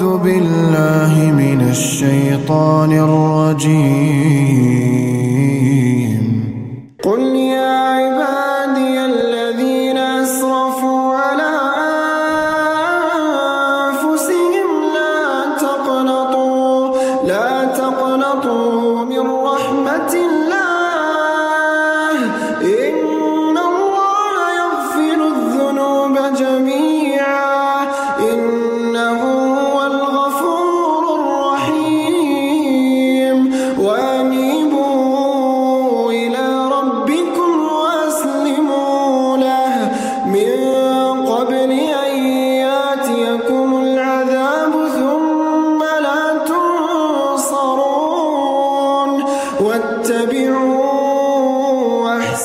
أعوذ بالله من الشيطان الرجيم. قل يا عبادي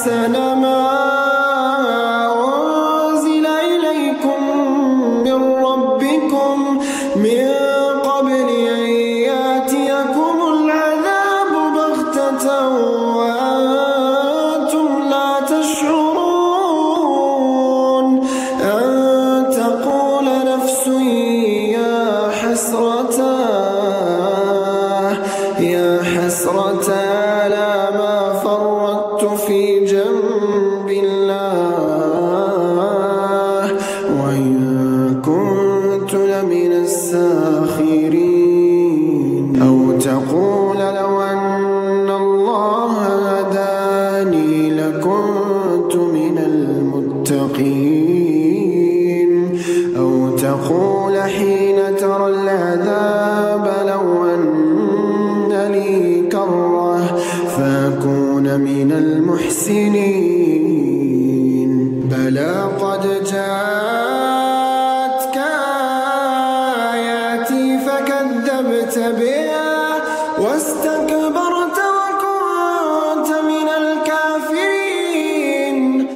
أحسن ما أنزل إليكم من ربكم من قبل أن يأتيكم العذاب بغتة وأنتم لا تشعرون أن تقول نفس يا حسرة يا حسرة لمن الساخرين. أو تقول لو أن الله هداني لكنت من المتقين. أو تقول حين ترى العذاب لو أن لي كرة فأكون من المحسنين. بلى قد بها واستكبرت